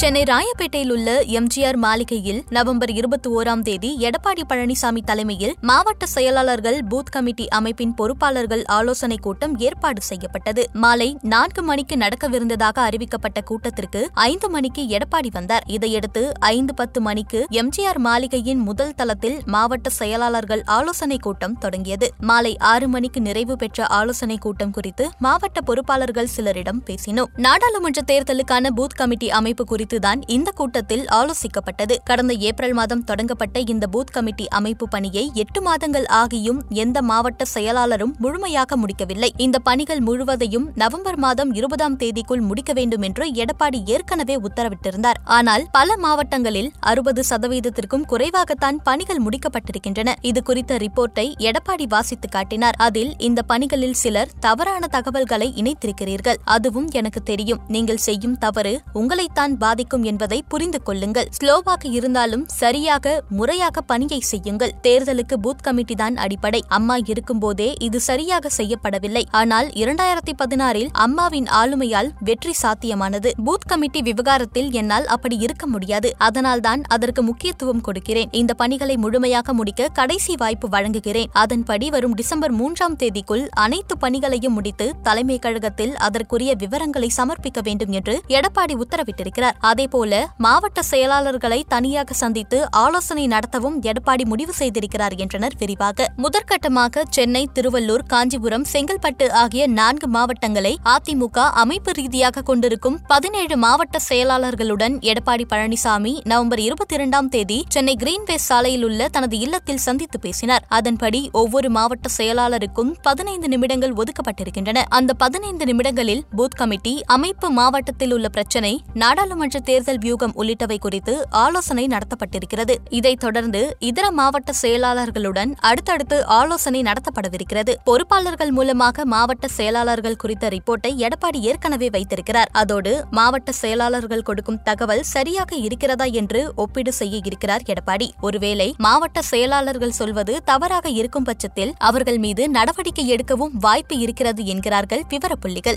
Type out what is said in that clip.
சென்னை ராயப்பேட்டையில் உள்ள எம்ஜிஆர் மாளிகையில் நவம்பர் இருபத்தி ஓராம் தேதி எடப்பாடி பழனிசாமி தலைமையில் மாவட்ட செயலாளர்கள் பூத் கமிட்டி அமைப்பின் பொறுப்பாளர்கள் ஆலோசனைக் கூட்டம் ஏற்பாடு செய்யப்பட்டது. மாலை நான்கு மணிக்கு நடக்கவிருந்ததாக அறிவிக்கப்பட்ட கூட்டத்திற்கு ஐந்து மணிக்கு எடப்பாடி வந்தார். இதையடுத்து ஐந்து பத்து மணிக்கு எம்ஜிஆர் மாளிகையின் முதல் தளத்தில் மாவட்ட செயலாளர்கள் ஆலோசனைக் கூட்டம் தொடங்கியது. மாலை ஆறு மணிக்கு நிறைவு பெற்ற ஆலோசனைக் கூட்டம் குறித்து மாவட்ட பொறுப்பாளர்கள் சிலரிடம் பேசினோம் நாடாளுமன்ற தேர்தலுக்கான பூத் கமிட்டி அமைப்பு குறித்து குறித்துதான் இந்த கூட்டத்தில் ஆலோசிக்கப்பட்டது. கடந்த ஏப்ரல் மாதம் தொடங்கப்பட்ட இந்த பூத் கமிட்டி அமைப்பு பணியை எட்டு மாதங்கள் ஆகியும் எந்த மாவட்ட செயலாளரும் முழுமையாக முடிக்கவில்லை. இந்த பணிகள் முழுவதையும் நவம்பர் மாதம் இருபதாம் தேதிக்குள் முடிக்க வேண்டும் என்று எடப்பாடி ஏற்கனவே உத்தரவிட்டிருந்தார். ஆனால் பல மாவட்டங்களில் அறுபது சதவீதத்திற்கும் குறைவாகத்தான் பணிகள் முடிக்கப்பட்டிருக்கின்றன. இது குறித்த ரிப்போர்ட்டை எடப்பாடி வாசித்து காட்டினார். அதில் இந்த பணிகளில் சிலர் தவறான தகவல்களை இணைத்திருக்கிறீர்கள். அதுவும் எனக்கு தெரியும். நீங்கள் செய்யும் தவறு உங்களைத்தான் பாதிக்கும் என்பதை புரிந்து கொள்ளுங்கள். ஸ்லோவாக இருந்தாலும் சரியாக முறையாக பணியை செய்யுங்கள். தேர்தலுக்கு பூத் கமிட்டி தான் அடிப்படை. அம்மா இருக்கும்போதே இது சரியாக செய்யப்படவில்லை. ஆனால் இரண்டாயிரத்தி பதினாறில் அம்மாவின் ஆளுமையால் வெற்றி சாத்தியமானது. பூத் கமிட்டி விவகாரத்தில் என்னால் அப்படி இருக்க முடியாது. அதனால்தான் அதற்கு முக்கியத்துவம் கொடுக்கிறேன். இந்த பணிகளை முழுமையாக முடிக்க கடைசி வாய்ப்பு வழங்குகிறேன். அதன்படி வரும் டிசம்பர் மூன்றாம் தேதிக்குள் அனைத்து பணிகளையும் முடித்து தலைமை கழகத்தில் அதற்குரிய விவரங்களை சமர்ப்பிக்க வேண்டும் என்று எடப்பாடி உத்தரவிட்டிருக்கிறார். அதேபோல மாவட்ட செயலாளர்களை தனியாக சந்தித்து ஆலோசனை நடத்தவும் எடப்பாடி முடிவு செய்திருக்கிறார் என்றனர் விரிவாக. முதற்கட்டமாக சென்னை திருவள்ளூர் காஞ்சிபுரம் செங்கல்பட்டு ஆகிய நான்கு மாவட்டங்களை அதிமுக அமைப்பு ரீதியாக கொண்டிருக்கும் பதினேழு மாவட்ட செயலாளர்களுடன் எடப்பாடி பழனிசாமி நவம்பர் இருபத்தி இரண்டாம் தேதி சென்னை கிரீன்வேஸ் சாலையில் உள்ள தனது இல்லத்தில் சந்தித்து பேசினார். அதன்படி ஒவ்வொரு மாவட்ட செயலாளருக்கும் பதினைந்து நிமிடங்கள் ஒதுக்கப்பட்டிருக்கின்றன. அந்த பதினைந்து நிமிடங்களில் பூத் கமிட்டி அமைப்பு மாவட்டத்தில் உள்ள பிரச்சினை நாடாளுமன்ற தேர்தல் வியூகம் உள்ளிட்டவை குறித்து ஆலோசனை நடத்தப்பட்டிருக்கிறது. இதைத் தொடர்ந்து இதர மாவட்ட செயலாளர்களுடன் அடுத்தடுத்து ஆலோசனை நடத்தப்படவிருக்கிறது. பொறுப்பாளர்கள் மூலமாக மாவட்ட செயலாளர்கள் குறித்த ரிப்போர்ட்டை எடப்பாடி ஏற்கனவே வைத்திருக்கிறார். அதோடு மாவட்ட செயலாளர்கள் கொடுக்கும் தகவல் சரியாக இருக்கிறதா என்று ஒப்பீடு செய்ய இருக்கிறார் எடப்பாடி. ஒருவேளை மாவட்ட செயலாளர்கள் சொல்வது தவறாக இருக்கும் பட்சத்தில் அவர்கள் மீது நடவடிக்கை எடுக்கவும் வாய்ப்பு இருக்கிறது என்கிறார்கள் விவரப்புள்ளிகள்.